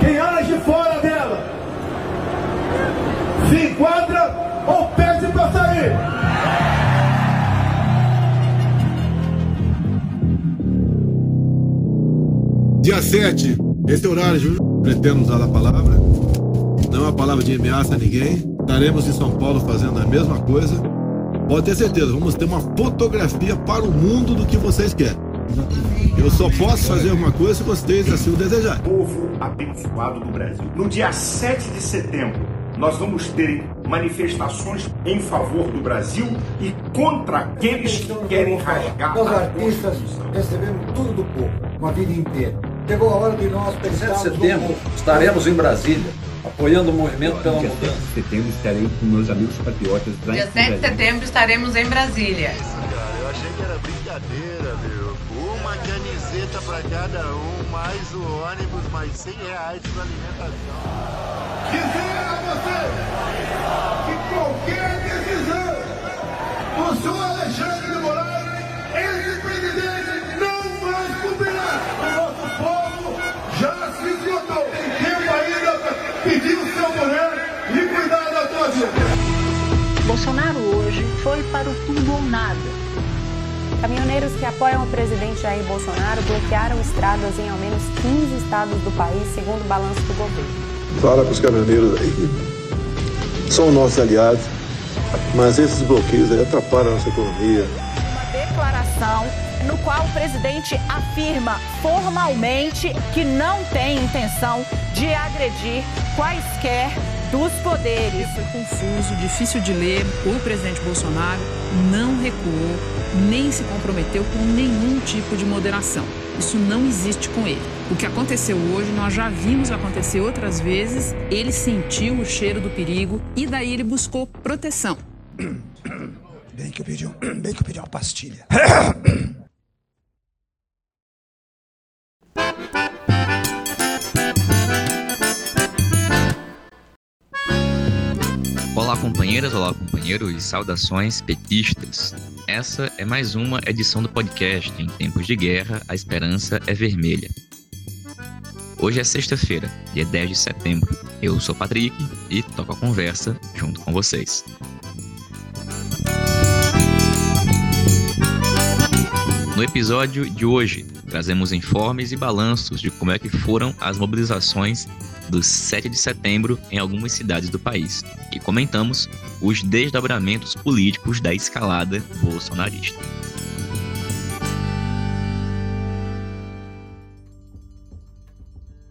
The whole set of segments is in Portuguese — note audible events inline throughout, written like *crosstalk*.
Quem age fora dela se enquadra ou pede para sair. Dia 7, esse é horário, pretendo usar a palavra. Não é uma palavra de ameaça a ninguém. Estaremos em São Paulo fazendo a mesma coisa. Pode ter certeza, vamos ter uma fotografia para o mundo do que vocês querem. Eu só posso fazer alguma coisa se vocês assim o desejarem. Povo abençoado do Brasil. No dia 7 de setembro, nós vamos ter manifestações em favor do Brasil e contra aqueles que querem rasgar Nós a artistas recebemos tudo do povo, uma vida inteira. Chegou a hora de nós 7 de pensarmos setembro estaremos em Brasília, apoiando o movimento pela Dia mudança. 7 de setembro estarei com meus amigos patriotas Dia em 7 de setembro estaremos em Brasília. Cara, eu achei que era brincadeira, meu. Camiseta pra cada um, mais o ônibus, mais 100 reais de alimentação. Dizer a você que qualquer decisão do senhor Alexandre de Moraes, esse presidente não vai cumprirá. O nosso povo já se esgotou. Tem tempo ainda para pedir o seu poder e cuidar da tua vida. Bolsonaro hoje foi para o tudo ou nada. Caminhoneiros que apoiam o presidente Jair Bolsonaro bloquearam estradas em ao menos 15 estados do país, segundo o balanço do governo. Fala com os caminhoneiros aí. São nossos aliados, mas esses bloqueios aí atrapalham a nossa economia. Uma declaração no qual o presidente afirma formalmente que não tem intenção de agredir quaisquer dos poderes. Foi confuso, difícil de ler. O presidente Bolsonaro não recuou, nem se comprometeu com nenhum tipo de moderação. Isso não existe com ele. O que aconteceu hoje, nós já vimos acontecer outras vezes. Ele sentiu o cheiro do perigo e daí ele buscou proteção. *coughs* Bem que eu pedi, um- *coughs* bem que eu pedi uma pastilha. *coughs* companheiras, olá, companheiros, saudações petistas. Essa é mais uma edição do podcast Em Tempos de Guerra, a Esperança é Vermelha. Hoje é sexta-feira, dia 10 de setembro. Eu sou Patrick e toco a conversa junto com vocês. No episódio de hoje, trazemos informes e balanços de como é que foram as mobilizações do 7 de setembro em algumas cidades do país e comentamos os desdobramentos políticos da escalada bolsonarista.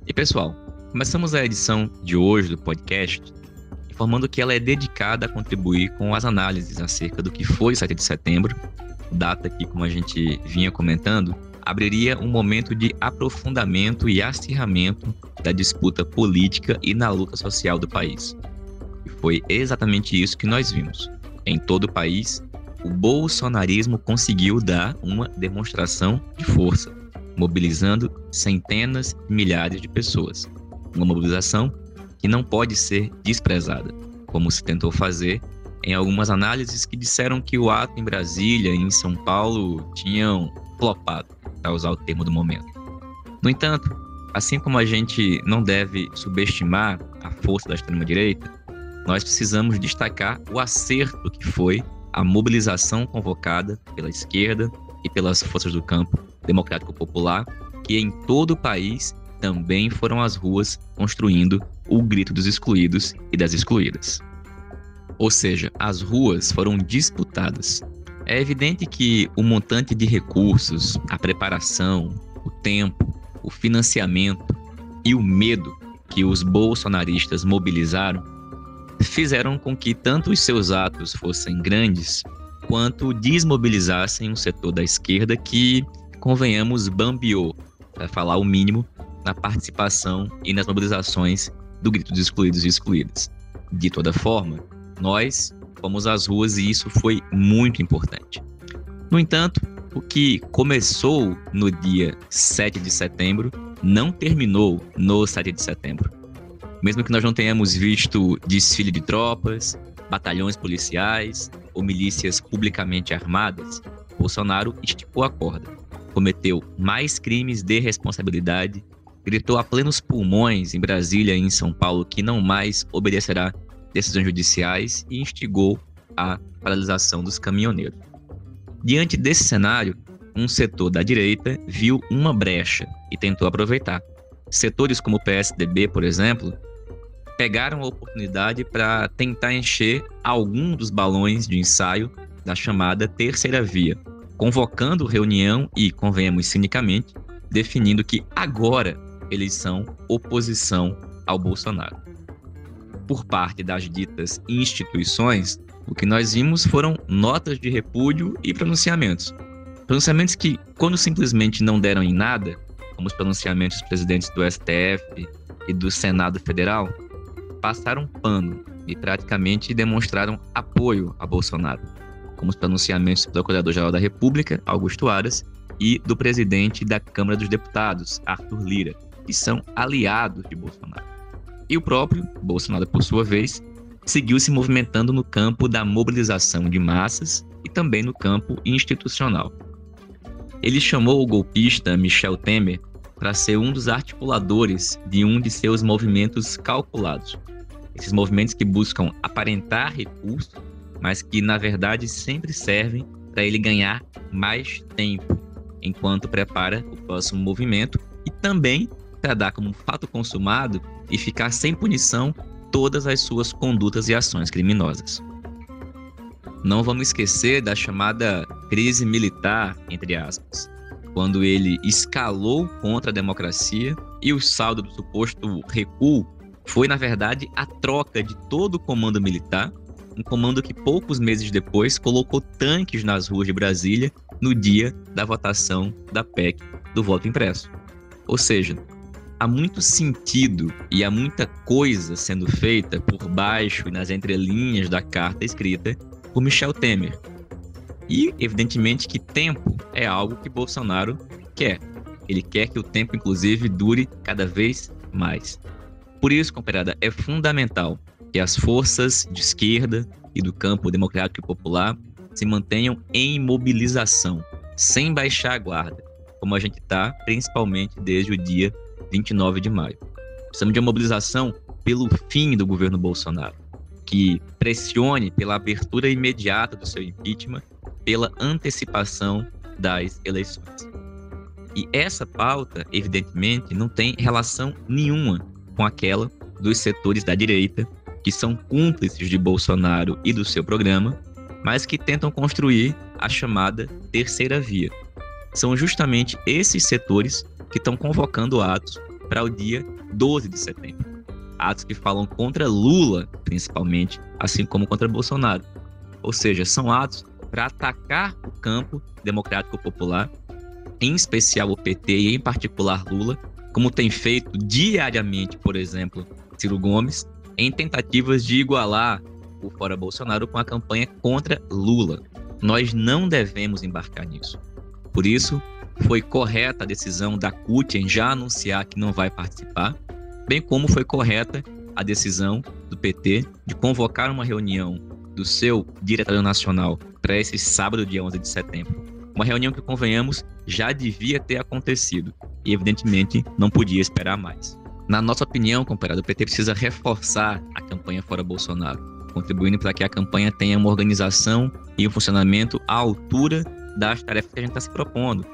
E pessoal, começamos a edição de hoje do podcast informando que ela é dedicada a contribuir com as análises acerca do que foi o 7 de setembro, data que, como a gente vinha comentando, abriria um momento de aprofundamento e acirramento da disputa política e na luta social do país. E foi exatamente isso que nós vimos. Em todo o país, o bolsonarismo conseguiu dar uma demonstração de força, mobilizando centenas de milhares de pessoas. Uma mobilização que não pode ser desprezada, como se tentou fazer em algumas análises que disseram que o ato em Brasília e em São Paulo tinham flopado, para usar o termo do momento. No entanto, assim como a gente não deve subestimar a força da extrema-direita, nós precisamos destacar o acerto que foi a mobilização convocada pela esquerda e pelas forças do campo democrático popular, que em todo o país também foram às ruas construindo o grito dos excluídos e das excluídas. Ou seja, as ruas foram disputadas. É evidente que o montante de recursos, a preparação, o tempo, o financiamento e o medo que os bolsonaristas mobilizaram fizeram com que tanto os seus atos fossem grandes, quanto desmobilizassem um setor da esquerda que, convenhamos, bambiou, para falar o mínimo, na participação e nas mobilizações do grito dos excluídos e excluídas. De toda forma, nós fomos às ruas e isso foi muito importante. No entanto, o que começou no dia 7 de setembro não terminou no 7 de setembro. Mesmo que nós não tenhamos visto desfile de tropas, batalhões policiais ou milícias publicamente armadas, Bolsonaro esticou a corda. cometeu mais crimes de responsabilidade, gritou a plenos pulmões em Brasília e em São Paulo que não mais obedecerá decisões judiciais e instigou a paralisação dos caminhoneiros. Diante desse cenário, um setor da direita viu uma brecha e tentou aproveitar. Setores como o PSDB, por exemplo, pegaram a oportunidade para tentar encher algum dos balões de ensaio da chamada terceira via, convocando reunião e, convenhamos cinicamente, definindo que agora eles são oposição ao Bolsonaro. Por parte das ditas instituições, o que nós vimos foram notas de repúdio e pronunciamentos. Pronunciamentos que, quando simplesmente não deram em nada, como os pronunciamentos dos presidentes do STF e do Senado Federal, passaram pano e praticamente demonstraram apoio a Bolsonaro, como os pronunciamentos do Procurador-Geral da República, Augusto Aras, e do presidente da Câmara dos Deputados, Arthur Lira, que são aliados de Bolsonaro. E o próprio Bolsonaro, por sua vez, seguiu se movimentando no campo da mobilização de massas e também no campo institucional. Ele chamou o golpista Michel Temer para ser um dos articuladores de um de seus movimentos calculados. Esses movimentos que buscam aparentar recursos, mas que na verdade sempre servem para ele ganhar mais tempo enquanto prepara o próximo movimento e também dar como fato consumado e ficar sem punição todas as suas condutas e ações criminosas. Não vamos esquecer da chamada crise militar, entre aspas, quando ele escalou contra a democracia e o saldo do suposto recuo foi, na verdade, a troca de todo o comando militar, um comando que poucos meses depois colocou tanques nas ruas de Brasília no dia da votação da PEC do voto impresso. Ou seja, há muito sentido e há muita coisa sendo feita por baixo e nas entrelinhas da carta escrita por Michel Temer. E, evidentemente, que tempo é algo que Bolsonaro quer. Ele quer que o tempo, inclusive, dure cada vez mais. Por isso, comparada, é fundamental que as forças de esquerda e do campo democrático e popular se mantenham em mobilização, sem baixar a guarda, como a gente está, principalmente desde o dia 29 de maio. Precisamos de uma mobilização pelo fim do governo Bolsonaro, que pressione pela abertura imediata do seu impeachment, pela antecipação das eleições. E essa pauta, evidentemente, não tem relação nenhuma com aquela dos setores da direita, que são cúmplices de Bolsonaro e do seu programa, mas que tentam construir a chamada terceira via. São justamente esses setores que estão convocando atos para o dia 12 de setembro. Atos que falam contra Lula, principalmente, assim como contra Bolsonaro. Ou seja, são atos para atacar o campo democrático popular, em especial o PT e em particular Lula, como tem feito diariamente, por exemplo, Ciro Gomes, em tentativas de igualar o Fora Bolsonaro com a campanha contra Lula. Nós não devemos embarcar nisso. Por isso, foi correta a decisão da CUT em já anunciar que não vai participar, bem como foi correta a decisão do PT de convocar uma reunião do seu diretório nacional para esse sábado, dia 11 de setembro. Uma reunião que, convenhamos, já devia ter acontecido e, evidentemente, não podia esperar mais. Na nossa opinião, comparado, o PT precisa reforçar a campanha Fora Bolsonaro, contribuindo para que a campanha tenha uma organização e um funcionamento à altura das tarefas que a gente está se propondo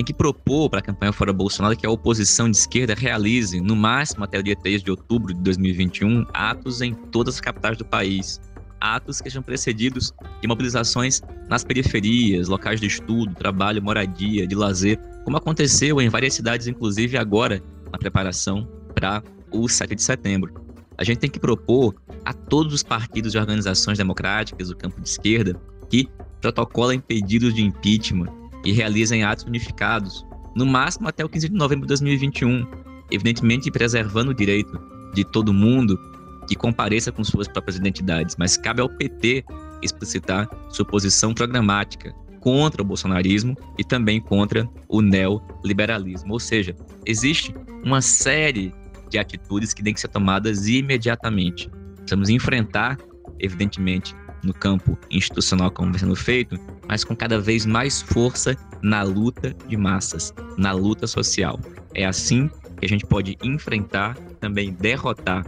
tem que propor para a campanha Fora Bolsonaro que a oposição de esquerda realize, no máximo até o dia 3 de outubro de 2021, atos em todas as capitais do país. Atos que sejam precedidos de mobilizações nas periferias, locais de estudo, trabalho, moradia, de lazer, como aconteceu em várias cidades, inclusive agora, na preparação para o 7 de setembro. A gente tem que propor a todos os partidos e organizações democráticas do campo de esquerda que protocolem pedidos de impeachment e realizem atos unificados, no máximo até o 15 de novembro de 2021, evidentemente preservando o direito de todo mundo que compareça com suas próprias identidades, mas cabe ao PT explicitar sua posição programática contra o bolsonarismo e também contra o neoliberalismo. Ou seja, existe uma série de atitudes que têm que ser tomadas imediatamente. Precisamos enfrentar, evidentemente, no campo institucional como sendo feito, mas com cada vez mais força na luta de massas, na luta social. É assim que a gente pode enfrentar, também derrotar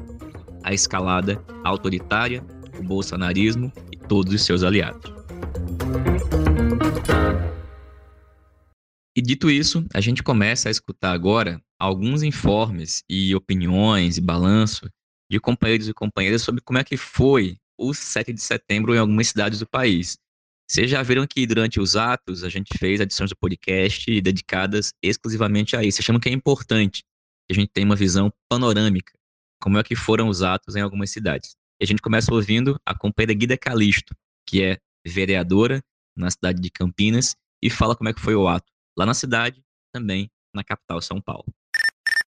a escalada autoritária, o bolsonarismo e todos os seus aliados. E dito isso, a gente começa a escutar agora alguns informes e opiniões e balanço de companheiros e companheiras sobre como é que foi o 7 de setembro em algumas cidades do país. Vocês já viram que durante os atos a gente fez edições do podcast dedicadas exclusivamente a isso. Achamos que é importante que a gente tenha uma visão panorâmica, como é que foram os atos em algumas cidades. E a gente começa ouvindo a companheira Guida Calisto, que é vereadora na cidade de Campinas, e fala como é que foi o ato lá na cidade, também na capital São Paulo.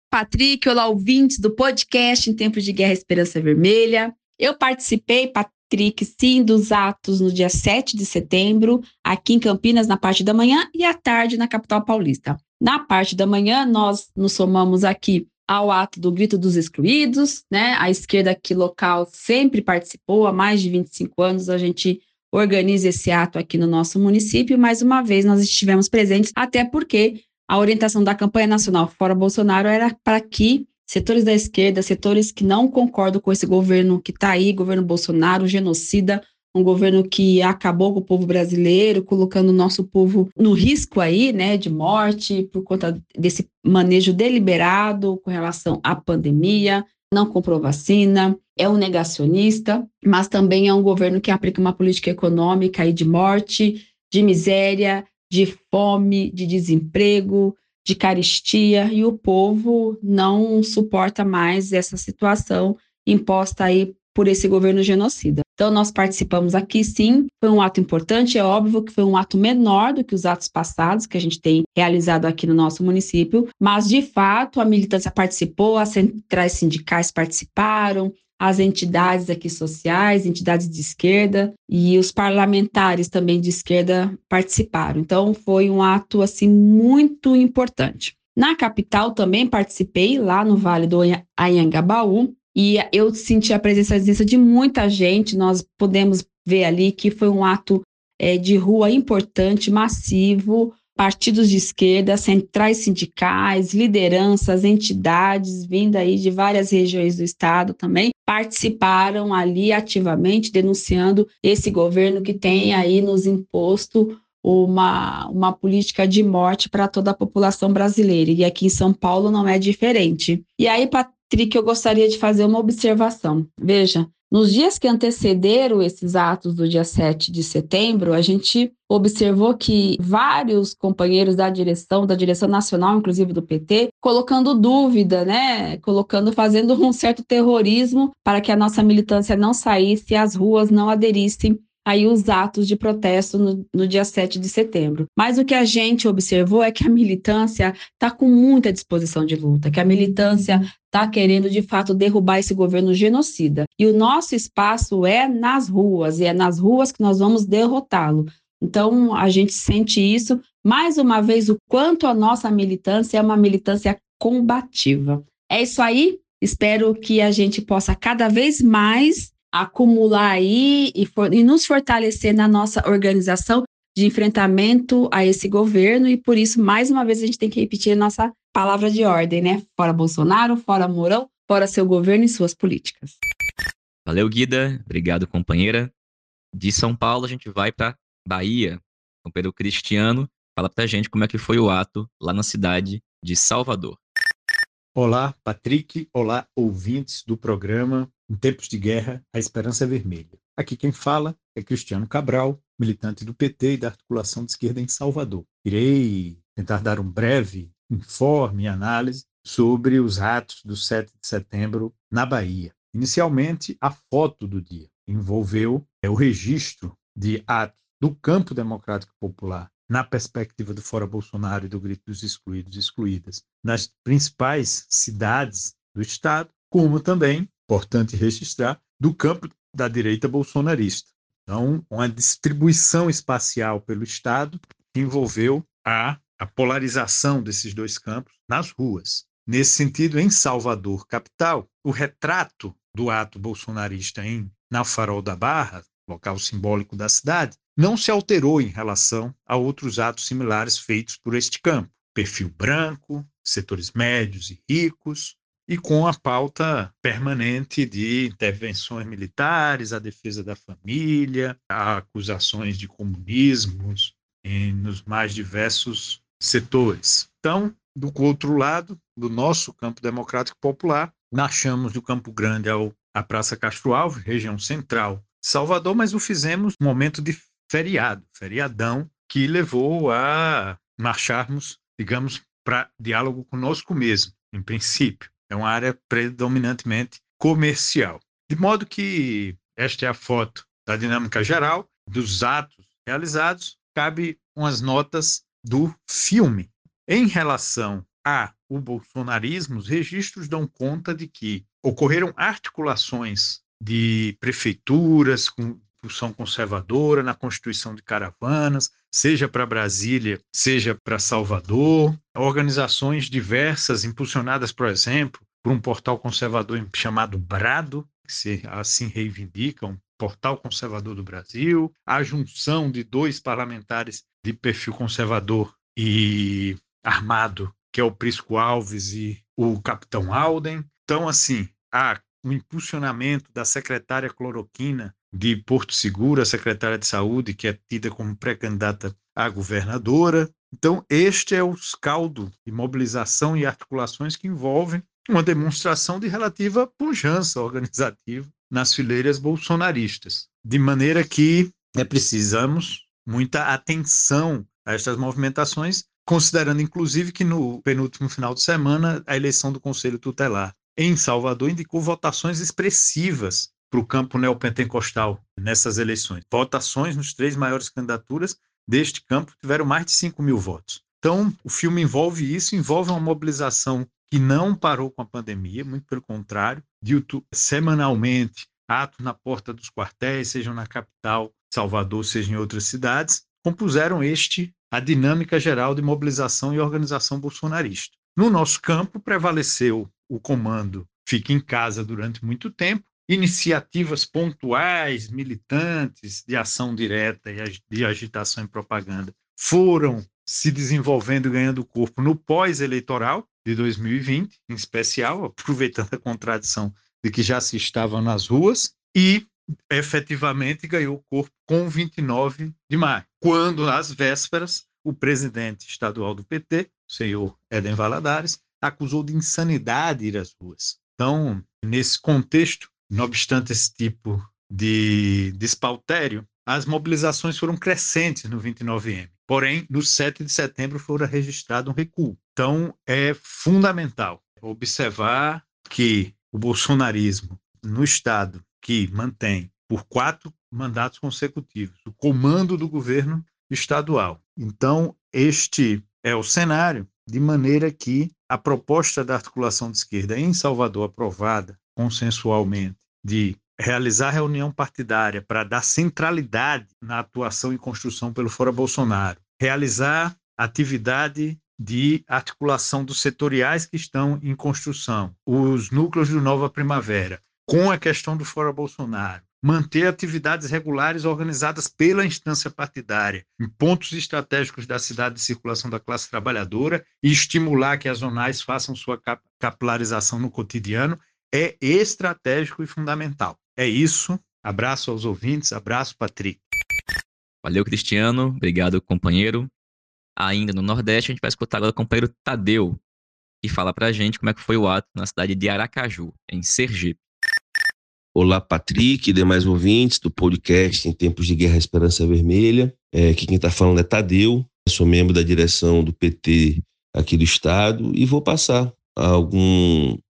Patrick, olá ouvintes do podcast Em Tempos de Guerra Esperança Vermelha. Eu participei, Patrick, sim, dos atos no dia 7 de setembro, aqui em Campinas, na parte da manhã, e à tarde na capital paulista. Na parte da manhã, nós nos somamos aqui ao ato do Grito dos Excluídos, né? A esquerda aqui local sempre participou, há mais de 25 anos a gente organiza esse ato aqui no nosso município. Mais uma vez, nós estivemos presentes, até porque a orientação da campanha nacional Fora Bolsonaro era para que setores da esquerda, setores que não concordam com esse governo que está aí, governo Bolsonaro, genocida, um governo que acabou com o povo brasileiro, colocando o nosso povo no risco aí, né, de morte por conta desse manejo deliberado com relação à pandemia, não comprou vacina, é um negacionista, mas também é um governo que aplica uma política econômica aí de morte, de miséria, de fome, de desemprego, de caristia, e o povo não suporta mais essa situação imposta aí por esse governo genocida. Então, nós participamos aqui, sim, foi um ato importante, é óbvio que foi um ato menor do que os atos passados que a gente tem realizado aqui no nosso município, mas, de fato, a militância participou, as centrais sindicais participaram, as entidades aqui sociais, entidades de esquerda e os parlamentares também de esquerda participaram. Então, foi um ato, assim, muito importante. Na capital também participei, lá no Vale do Anhangabaú, e eu senti a presença, de muita gente. Nós podemos ver ali que foi um ato é, de rua importante, massivo, partidos de esquerda, centrais sindicais, lideranças, entidades vindo aí de várias regiões do estado também participaram ali ativamente denunciando esse governo que tem aí nos imposto uma, uma política de morte para toda a população brasileira. E aqui em São Paulo não é diferente. E aí, Patrick, eu gostaria de fazer uma observação. Veja, nos dias que antecederam esses atos do dia 7 de setembro, a gente observou que vários companheiros da direção, da direção nacional, inclusive do PT, colocando dúvida, né, colocando, fazendo um certo terrorismo para que a nossa militância não saísse e as ruas não aderissem aí os atos de protesto no, no, dia 7 de setembro. Mas o que a gente observou é que a militância está com muita disposição de luta, que a militância está querendo de fato derrubar esse governo genocida. E o nosso espaço é nas ruas, e é nas ruas que nós vamos derrotá-lo. Então, a gente sente isso, mais uma vez, o quanto a nossa militância é uma militância combativa. É isso aí. Espero que a gente possa cada vez mais acumular aí e, for, e nos fortalecer na nossa organização de enfrentamento a esse governo e por isso, mais uma vez, a gente tem que repetir a nossa palavra de ordem, né? Fora Bolsonaro, fora Mourão, fora seu governo e suas políticas. Valeu, Guida. Obrigado, companheira. De São Paulo, a gente vai para Bahia. O Pedro Cristiano fala para a gente como é que foi o ato lá na cidade de Salvador. Olá, Patrick. Olá, ouvintes do programa em tempos de guerra, a esperança é vermelha. Aqui quem fala é Cristiano Cabral, militante do PT e da articulação de esquerda em Salvador. Irei tentar dar um breve informe e análise sobre os atos do 7 de setembro na Bahia. Inicialmente, a foto do dia envolveu é, o registro de atos do campo democrático popular na perspectiva do Fora Bolsonaro e do Grito dos Excluídos e Excluídas nas principais cidades do Estado, como também importante registrar, do campo da direita bolsonarista. Então, uma distribuição espacial pelo Estado que envolveu a, a polarização desses dois campos nas ruas. Nesse sentido, em Salvador, capital, o retrato do ato bolsonarista em na Farol da Barra, local simbólico da cidade, não se alterou em relação a outros atos similares feitos por este campo. Perfil branco, setores médios e ricos, e com a pauta permanente de intervenções militares, a defesa da família, acusações de comunismos em, nos mais diversos setores. Então, do outro lado, do nosso campo democrático popular, marchamos do Campo Grande ao, à Praça Castro Alves, região central de Salvador, mas o fizemos no momento de feriado, feriadão, que levou a marcharmos, digamos, para diálogo conosco mesmo, em princípio. É uma área predominantemente comercial. De modo que esta é a foto da dinâmica geral, dos atos realizados, cabe umas notas do filme. Em relação a o bolsonarismo, os registros dão conta de que ocorreram articulações de prefeituras com função conservadora na constituição de caravanas, seja para Brasília, seja para Salvador, organizações diversas impulsionadas, por exemplo, por um portal conservador chamado Brado, que se assim reivindica, um portal conservador do Brasil, a junção de dois parlamentares de perfil conservador e armado, que é o Prisco Alves e o Capitão Alden. Então, assim, há um impulsionamento da secretária cloroquina de Porto Seguro, a secretária de Saúde, que é tida como pré-candidata a governadora. Então, este é o caldo de mobilização e articulações que envolvem uma demonstração de relativa pujança organizativa nas fileiras bolsonaristas. De maneira que é precisamos muita atenção a estas movimentações, considerando inclusive que no penúltimo final de semana a eleição do Conselho Tutelar em Salvador indicou votações expressivas para o campo neopentecostal nessas eleições. Votações nos três maiores candidaturas deste campo tiveram mais de 5 mil votos. Então, o filme envolve isso, envolve uma mobilização que não parou com a pandemia, muito pelo contrário, YouTube, semanalmente, atos na porta dos quartéis, sejam na capital, Salvador, seja em outras cidades, compuseram este a dinâmica geral de mobilização e organização bolsonarista. No nosso campo, prevaleceu o comando fica em casa durante muito tempo, iniciativas pontuais, militantes, de ação direta e de agitação e propaganda foram se desenvolvendo e ganhando corpo no pós-eleitoral de 2020, em especial, aproveitando a contradição de que já se estavam nas ruas, e efetivamente ganhou corpo com 29 de maio, quando, às vésperas, o presidente estadual do PT, o senhor Eden Valadares, acusou de insanidade ir às ruas. Então, nesse contexto, não obstante esse tipo de despautério, as mobilizações foram crescentes no 29M. Porém, no 7 de setembro foi registrado um recuo. Então, é fundamental observar que o bolsonarismo no Estado, que mantém por quatro mandatos consecutivos o comando do governo estadual. Então, este é o cenário, de maneira que a proposta da articulação de esquerda em Salvador, aprovada consensualmente, de realizar reunião partidária para dar centralidade na atuação e construção pelo Fora Bolsonaro, realizar atividade de articulação dos setoriais que estão em construção, os núcleos do Nova Primavera, com a questão do Fora Bolsonaro, manter atividades regulares organizadas pela instância partidária em pontos estratégicos da cidade de circulação da classe trabalhadora e estimular que as zonais façam sua capilarização no cotidiano é estratégico e fundamental. É isso. Abraço aos ouvintes, abraço, Patrick. Valeu, Cristiano. Obrigado, companheiro. Ainda no Nordeste, a gente vai escutar agora o companheiro Tadeu, que fala pra gente como é que foi o ato na cidade de Aracaju, em Sergipe. Olá, Patrick e demais ouvintes do podcast Em Tempos de Guerra Esperança Vermelha. É, aqui quem está falando é Tadeu, sou membro da direção do PT aqui do Estado e vou passar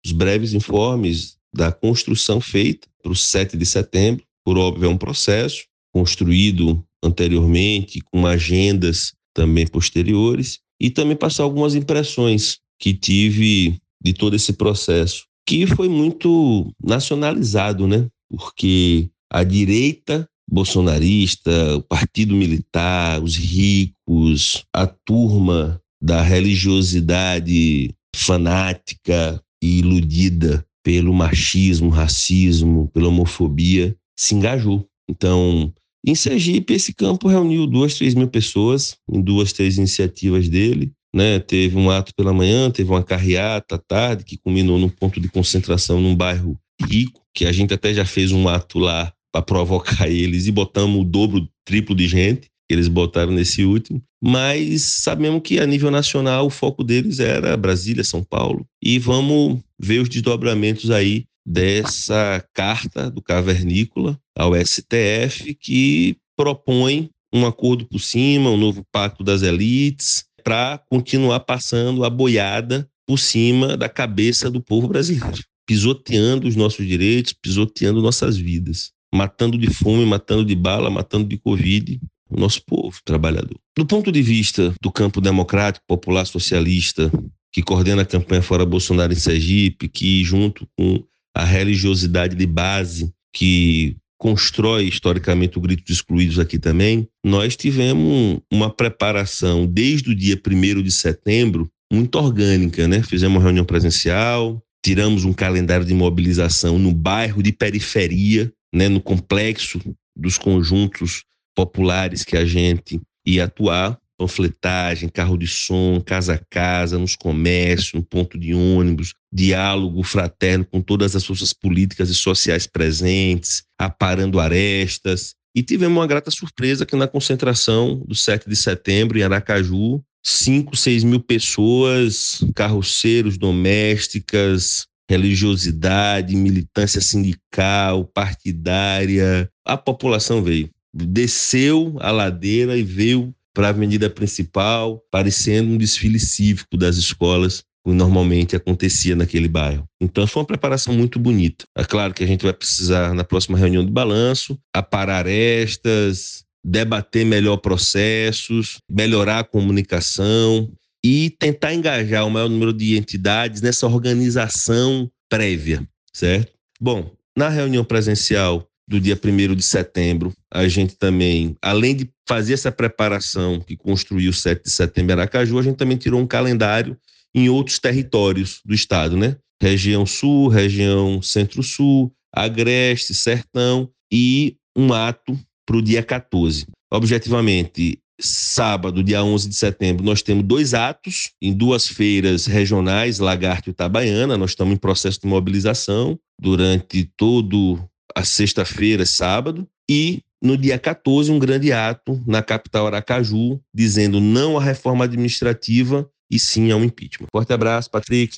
alguns breves informes da construção feita para o 7 de setembro. Por óbvio, é um processo construído anteriormente, com agendas também posteriores, e também passar algumas impressões que tive de todo esse processo que foi muito nacionalizado, né? Porque a direita bolsonarista, o partido militar, os ricos, a turma da religiosidade fanática e iludida pelo machismo, racismo, pela homofobia, se engajou. Então, Em Sergipe, esse campo reuniu duas, três mil pessoas em duas, três iniciativas dele. Né? Teve um ato pela manhã, teve uma carreata à tarde, que culminou num ponto de concentração num bairro rico, que a gente até já fez um ato lá para provocar *laughs* eles e botamos o dobro, triplo de gente eles botaram nesse último. Mas sabemos que a nível nacional o foco deles era Brasília, São Paulo. E vamos ver os desdobramentos aí dessa carta do Cavernícola ao STF que propõe um acordo por cima, um novo pacto das elites, para continuar passando a boiada por cima da cabeça do povo brasileiro, pisoteando os nossos direitos, pisoteando nossas vidas, matando de fome, matando de bala, matando de Covid o nosso povo trabalhador. Do ponto de vista do campo democrático, popular, socialista, que coordena a campanha Fora Bolsonaro em Sergipe, que junto com a religiosidade de base que constrói historicamente o grito dos excluídos aqui também, nós tivemos uma preparação desde o dia 1 de setembro muito orgânica, né? Fizemos uma reunião presencial, tiramos um calendário de mobilização no bairro de periferia, né, no complexo dos conjuntos populares que a gente ia atuar, panfletagem, carro de som, casa a casa, nos comércios, no ponto de ônibus, diálogo fraterno com todas as forças políticas e sociais presentes, aparando arestas. E tivemos uma grata surpresa que na concentração do 7 de setembro em Aracaju, 5, 6 mil pessoas, carroceiros, domésticas, religiosidade, militância sindical, partidária, a população veio. Desceu a ladeira e veio para a avenida principal, parecendo um desfile cívico das escolas que normalmente acontecia naquele bairro. Então foi uma preparação muito bonita. É claro que a gente vai precisar, na próxima reunião de balanço, aparar estas, debater melhor processos, melhorar a comunicação e tentar engajar o maior número de entidades nessa organização prévia, certo? Bom, na reunião presencial do dia 1 de setembro, a gente também, além de fazer essa preparação que construiu o 7 de setembro em Aracaju, a gente também tirou um calendário em outros territórios do estado, né? Região Sul, região Centro-Sul, Agreste, Sertão e um ato para o dia 14. Objetivamente, sábado, dia 11 de setembro, nós temos dois atos em duas feiras regionais, Lagarto e Itabaiana. Nós estamos em processo de mobilização durante todo a sexta-feira, sábado, e no dia 14, um grande ato na capital Aracaju, dizendo não à reforma administrativa e sim ao impeachment. Forte abraço, Patrick.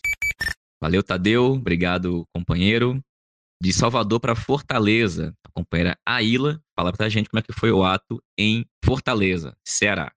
Valeu, Tadeu. Obrigado, companheiro. De Salvador para Fortaleza, a companheira Aila fala para a gente como é que foi o ato em Fortaleza, Ceará.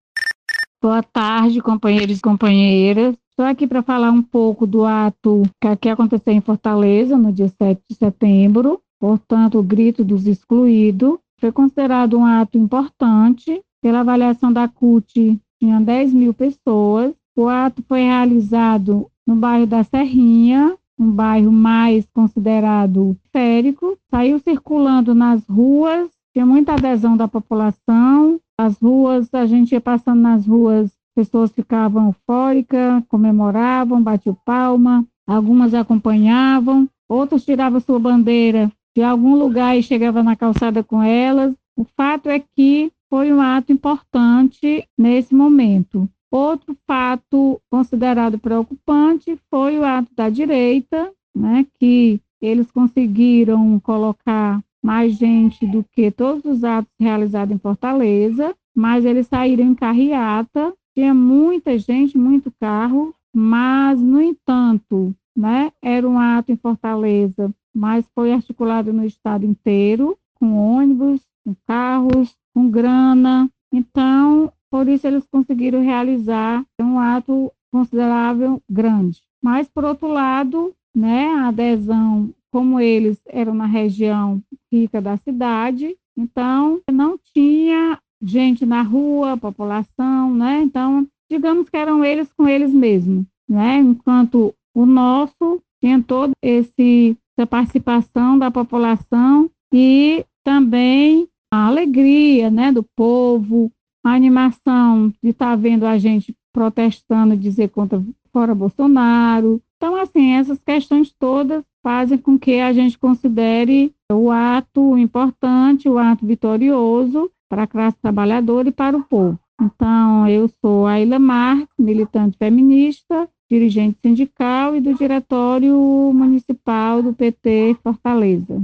Boa tarde, companheiros e companheiras. Estou aqui para falar um pouco do ato que aconteceu em Fortaleza, no dia 7 de setembro, Portanto, o grito dos excluídos foi considerado um ato importante. Pela avaliação da CUT, tinha 10 mil pessoas. O ato foi realizado no bairro da Serrinha, um bairro mais considerado férico. Saiu circulando nas ruas, tinha muita adesão da população. As ruas, a gente ia passando nas ruas, pessoas ficavam eufóricas, comemoravam, batiam palma, algumas acompanhavam, outros tiravam sua bandeira de algum lugar e chegava na calçada com elas. O fato é que foi um ato importante nesse momento. Outro fato considerado preocupante foi o ato da direita, né, que eles conseguiram colocar mais gente do que todos os atos realizados em Fortaleza, mas eles saíram em carreata, tinha muita gente, muito carro, mas, no entanto, né, era um ato em Fortaleza mas foi articulado no estado inteiro, com ônibus, com carros, com grana. Então, por isso eles conseguiram realizar um ato considerável grande. Mas, por outro lado, né, a adesão, como eles eram na região rica da cidade, então não tinha gente na rua, população, né? Então, digamos que eram eles com eles mesmos, né? Enquanto o nosso tinha todo esse da participação da população e também a alegria né, do povo, a animação de estar tá vendo a gente protestando, dizer contra fora Bolsonaro. Então, assim, essas questões todas fazem com que a gente considere o ato importante, o ato vitorioso para a classe trabalhadora e para o povo. Então, eu sou Aila Marques, militante feminista, dirigente sindical e do Diretório Municipal do PT Fortaleza.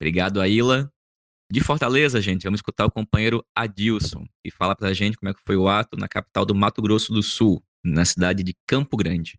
Obrigado, Aila. De Fortaleza, gente, vamos escutar o companheiro Adilson, que fala pra gente como é que foi o ato na capital do Mato Grosso do Sul, na cidade de Campo Grande.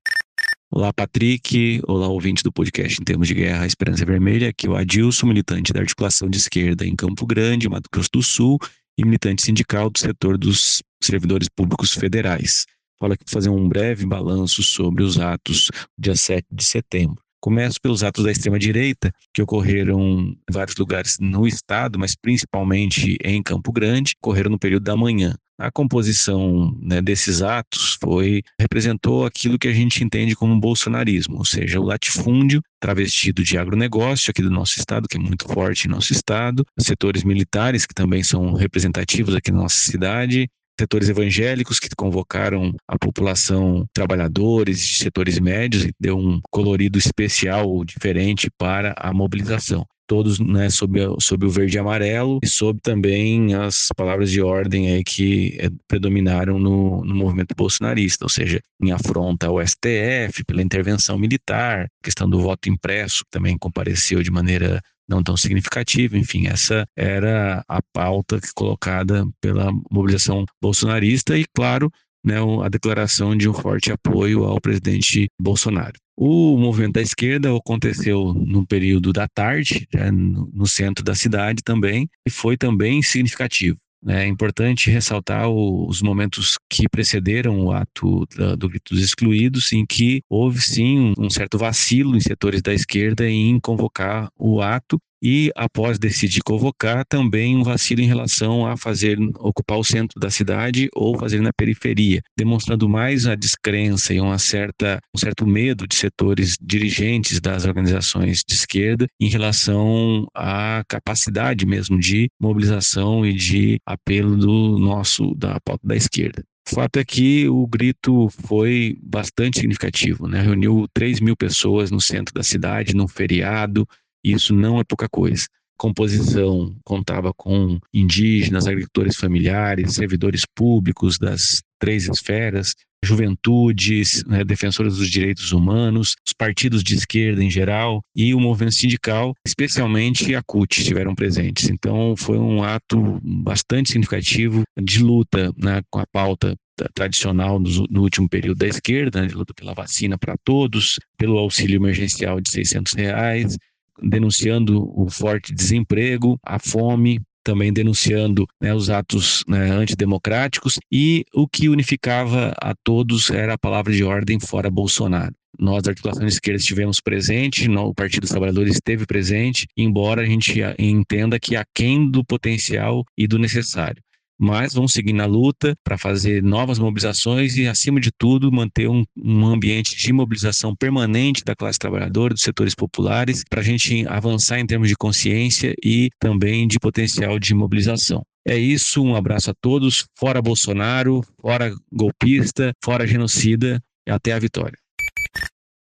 Olá, Patrick. Olá, ouvinte do podcast Em Termos de Guerra Esperança Vermelha. Aqui é o Adilson, militante da articulação de esquerda em Campo Grande, Mato Grosso do Sul, e militante sindical do setor dos servidores públicos federais. Fala aqui fazer um breve balanço sobre os atos do dia 7 de setembro. Começo pelos atos da extrema-direita, que ocorreram em vários lugares no estado, mas principalmente em Campo Grande, ocorreram no período da manhã. A composição né, desses atos foi representou aquilo que a gente entende como bolsonarismo, ou seja, o latifúndio travestido de agronegócio aqui do nosso estado, que é muito forte em nosso estado, setores militares que também são representativos aqui na nossa cidade, setores evangélicos que convocaram a população, trabalhadores de setores médios e deu um colorido especial, diferente para a mobilização. Todos né, sob, sob o verde e amarelo e sob também as palavras de ordem aí que é, predominaram no, no movimento bolsonarista, ou seja, em afronta ao STF pela intervenção militar, questão do voto impresso, que também compareceu de maneira não tão significativa. Enfim, essa era a pauta colocada pela mobilização bolsonarista e, claro, né, a declaração de um forte apoio ao presidente Bolsonaro. O movimento da esquerda aconteceu no período da tarde, né, no centro da cidade também, e foi também significativo. É importante ressaltar os momentos que precederam o ato do grito dos excluídos, em que houve sim um certo vacilo em setores da esquerda em convocar o ato e após decidir convocar também um vacilo em relação a fazer ocupar o centro da cidade ou fazer na periferia, demonstrando mais a descrença e uma certa um certo medo de setores dirigentes das organizações de esquerda em relação à capacidade mesmo de mobilização e de apelo do nosso da pauta da esquerda. O fato é que o grito foi bastante significativo, né? reuniu 3 mil pessoas no centro da cidade, num feriado, isso não é pouca coisa. Composição contava com indígenas, agricultores familiares, servidores públicos das três esferas, juventudes, né, defensores dos direitos humanos, os partidos de esquerda em geral e o movimento sindical, especialmente a CUT, estiveram presentes. Então foi um ato bastante significativo de luta né, com a pauta tradicional no, no, último período da esquerda, né, de luta pela vacina para todos, pelo auxílio emergencial de 600 reais, denunciando o forte desemprego, a fome, também denunciando né, os atos né, antidemocráticos e o que unificava a todos era a palavra de ordem fora Bolsonaro. Nós, da articulação de esquerda, estivemos presentes, o Partido dos Trabalhadores esteve presente, embora a gente entenda que aquém do potencial e do necessário mas vamos seguir na luta para fazer novas mobilizações e, acima de tudo, manter um, um, ambiente de mobilização permanente da classe trabalhadora, dos setores populares, para a gente avançar em termos de consciência e também de potencial de mobilização. É isso, um abraço a todos, fora Bolsonaro, fora golpista, fora genocida, até a vitória.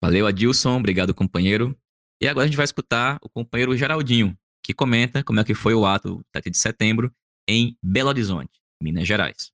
Valeu, Adilson, obrigado, companheiro. E agora a gente vai escutar o companheiro Geraldinho, que comenta como é que foi o ato 7 de setembro em Belo Horizonte, Minas Gerais.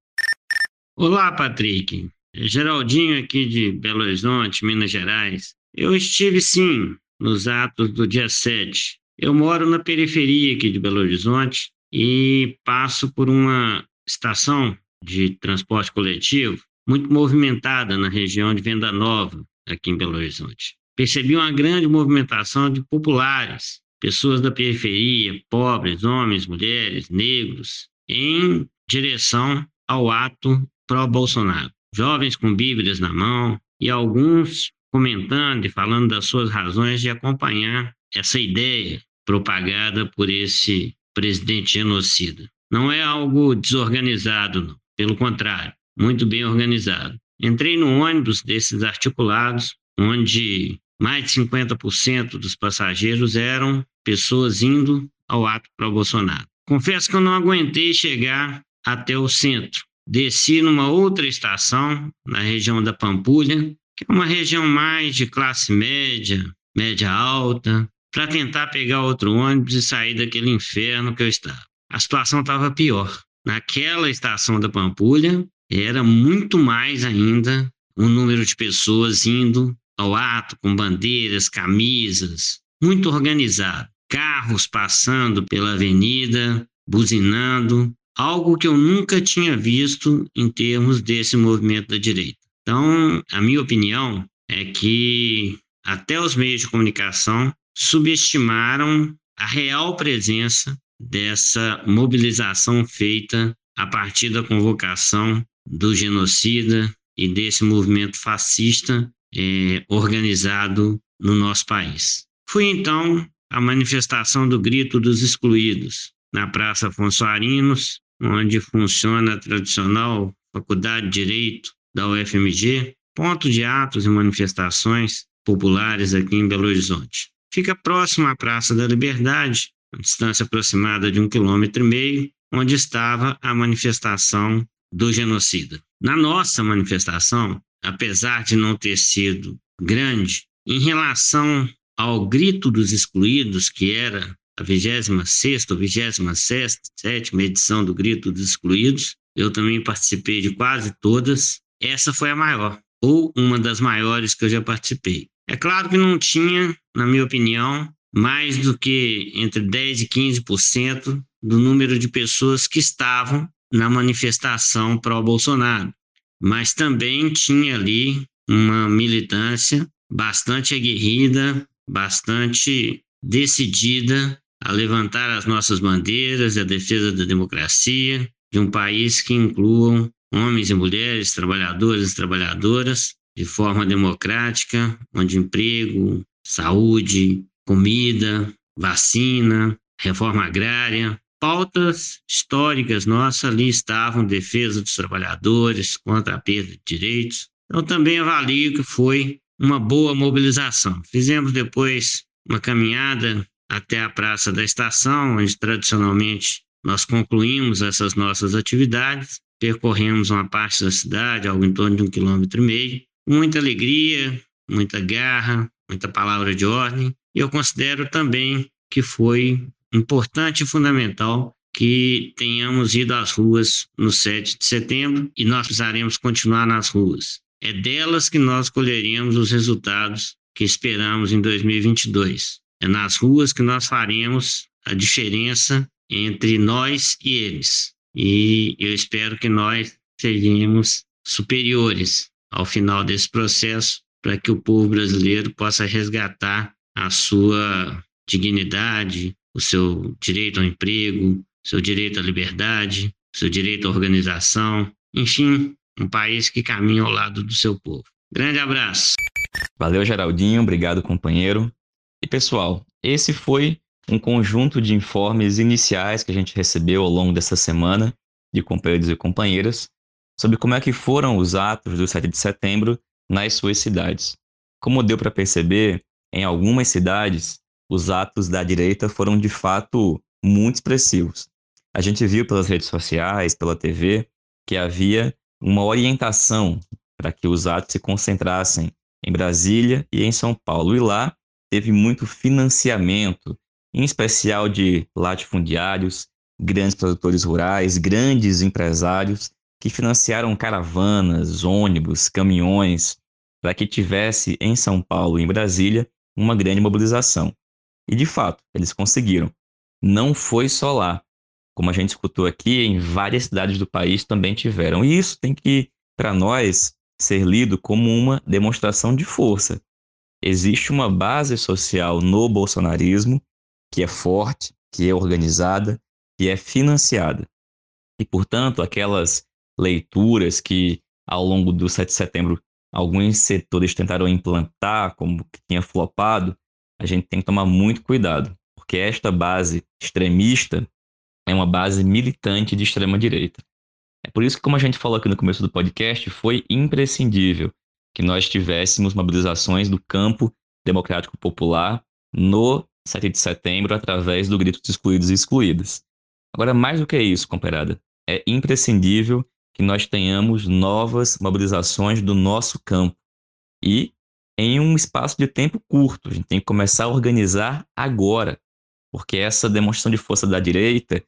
Olá, Patrick. Geraldinho aqui de Belo Horizonte, Minas Gerais. Eu estive sim nos atos do dia 7. Eu moro na periferia aqui de Belo Horizonte e passo por uma estação de transporte coletivo muito movimentada na região de Venda Nova, aqui em Belo Horizonte. Percebi uma grande movimentação de populares pessoas da periferia, pobres, homens, mulheres, negros, em direção ao ato pró-Bolsonaro. Jovens com bíblias na mão e alguns comentando e falando das suas razões de acompanhar essa ideia propagada por esse presidente genocida. Não é algo desorganizado, não. pelo contrário, muito bem organizado. Entrei no ônibus desses articulados, onde mais de 50% dos passageiros eram pessoas indo ao ato para o Bolsonaro. Confesso que eu não aguentei chegar até o centro. Desci numa outra estação, na região da Pampulha, que é uma região mais de classe média, média alta, para tentar pegar outro ônibus e sair daquele inferno que eu estava. a situação estava pior. Naquela estação da Pampulha, era muito mais ainda o número de pessoas indo ao ato com bandeiras, camisas, muito organizado. Carros passando pela avenida, buzinando, algo que eu nunca tinha visto em termos desse movimento da direita. Então, a minha opinião é que até os meios de comunicação subestimaram a real presença dessa mobilização feita a partir da convocação do genocida e desse movimento fascista é, organizado no nosso país. Fui então à manifestação do Grito dos Excluídos, na Praça Afonso Arinos, onde funciona a tradicional Faculdade de Direito da UFMG, ponto de atos e manifestações populares aqui em Belo Horizonte. Fica próximo à Praça da Liberdade, a distância aproximada de um quilômetro e meio, onde estava a manifestação do genocida. Na nossa manifestação, apesar de não ter sido grande, em relação ao grito dos excluídos, que era a 26 ou 27 edição do Grito dos Excluídos, eu também participei de quase todas. Essa foi a maior, ou uma das maiores que eu já participei. É claro que não tinha, na minha opinião, mais do que entre 10% e 15% do número de pessoas que estavam na manifestação pró-Bolsonaro, mas também tinha ali uma militância bastante aguerrida, bastante decidida a levantar as nossas bandeiras e a defesa da democracia, de um país que incluam homens e mulheres, trabalhadores e trabalhadoras, de forma democrática, onde emprego, saúde, comida, vacina, reforma agrária, pautas históricas nossas ali estavam defesa dos trabalhadores, contra a perda de direitos. Eu também avalio que foi uma boa mobilização. Fizemos depois uma caminhada até a Praça da Estação, onde tradicionalmente nós concluímos essas nossas atividades, percorremos uma parte da cidade, algo em torno de um quilômetro e meio, muita alegria, muita garra, muita palavra de ordem, e eu considero também que foi importante e fundamental que tenhamos ido às ruas no 7 de setembro e nós precisaremos continuar nas ruas. É delas que nós colheremos os resultados que esperamos em 2022. É nas ruas que nós faremos a diferença entre nós e eles. E eu espero que nós sejamos superiores ao final desse processo para que o povo brasileiro possa resgatar a sua dignidade, o seu direito ao emprego, seu direito à liberdade, seu direito à organização, enfim, um país que caminha ao lado do seu povo. Grande abraço. Valeu, Geraldinho. Obrigado, companheiro. E pessoal, esse foi um conjunto de informes iniciais que a gente recebeu ao longo dessa semana de companheiros e companheiras sobre como é que foram os atos do 7 de setembro nas suas cidades. Como deu para perceber, em algumas cidades, os atos da direita foram de fato muito expressivos. A gente viu pelas redes sociais, pela TV, que havia uma orientação para que os atos se concentrassem em Brasília e em São Paulo. E lá teve muito financiamento, em especial de latifundiários, grandes produtores rurais, grandes empresários que financiaram caravanas, ônibus, caminhões, para que tivesse em São Paulo e em Brasília uma grande mobilização. E de fato, eles conseguiram. Não foi só lá. Como a gente escutou aqui, em várias cidades do país também tiveram. E isso tem que, para nós, ser lido como uma demonstração de força. Existe uma base social no bolsonarismo que é forte, que é organizada, que é financiada. E, portanto, aquelas leituras que, ao longo do 7 de setembro, alguns setores tentaram implantar como que tinha flopado, a gente tem que tomar muito cuidado, porque esta base extremista é uma base militante de extrema direita. É por isso que, como a gente falou aqui no começo do podcast, foi imprescindível que nós tivéssemos mobilizações do campo democrático popular no 7 de setembro através do grito dos excluídos e excluídas. Agora, mais do que isso, comparada, é imprescindível que nós tenhamos novas mobilizações do nosso campo. E em um espaço de tempo curto. A gente tem que começar a organizar agora, porque essa demonstração de força da direita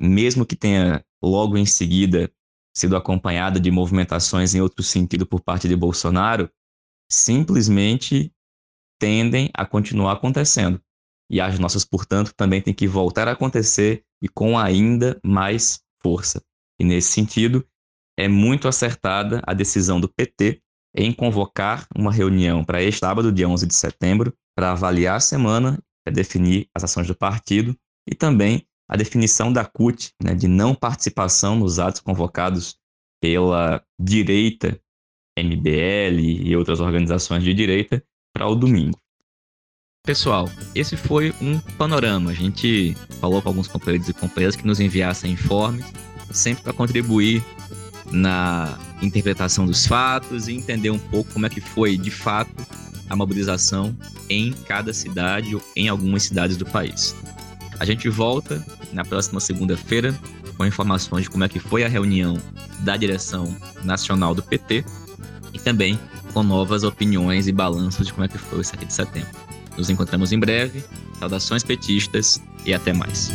mesmo que tenha logo em seguida sido acompanhada de movimentações em outro sentido por parte de Bolsonaro, simplesmente tendem a continuar acontecendo. E as nossas, portanto, também têm que voltar a acontecer e com ainda mais força. E nesse sentido, é muito acertada a decisão do PT em convocar uma reunião para este sábado, dia 11 de setembro, para avaliar a semana, para definir as ações do partido e também a definição da CUT, né, de não participação nos atos convocados pela direita, MBL e outras organizações de direita, para o domingo. Pessoal, esse foi um panorama. A gente falou com alguns companheiros e companheiras que nos enviassem informes, sempre para contribuir na interpretação dos fatos e entender um pouco como é que foi de fato a mobilização em cada cidade ou em algumas cidades do país. A gente volta na próxima segunda-feira com informações de como é que foi a reunião da direção nacional do PT e também com novas opiniões e balanços de como é que foi o 7 de setembro. Nos encontramos em breve. Saudações petistas e até mais.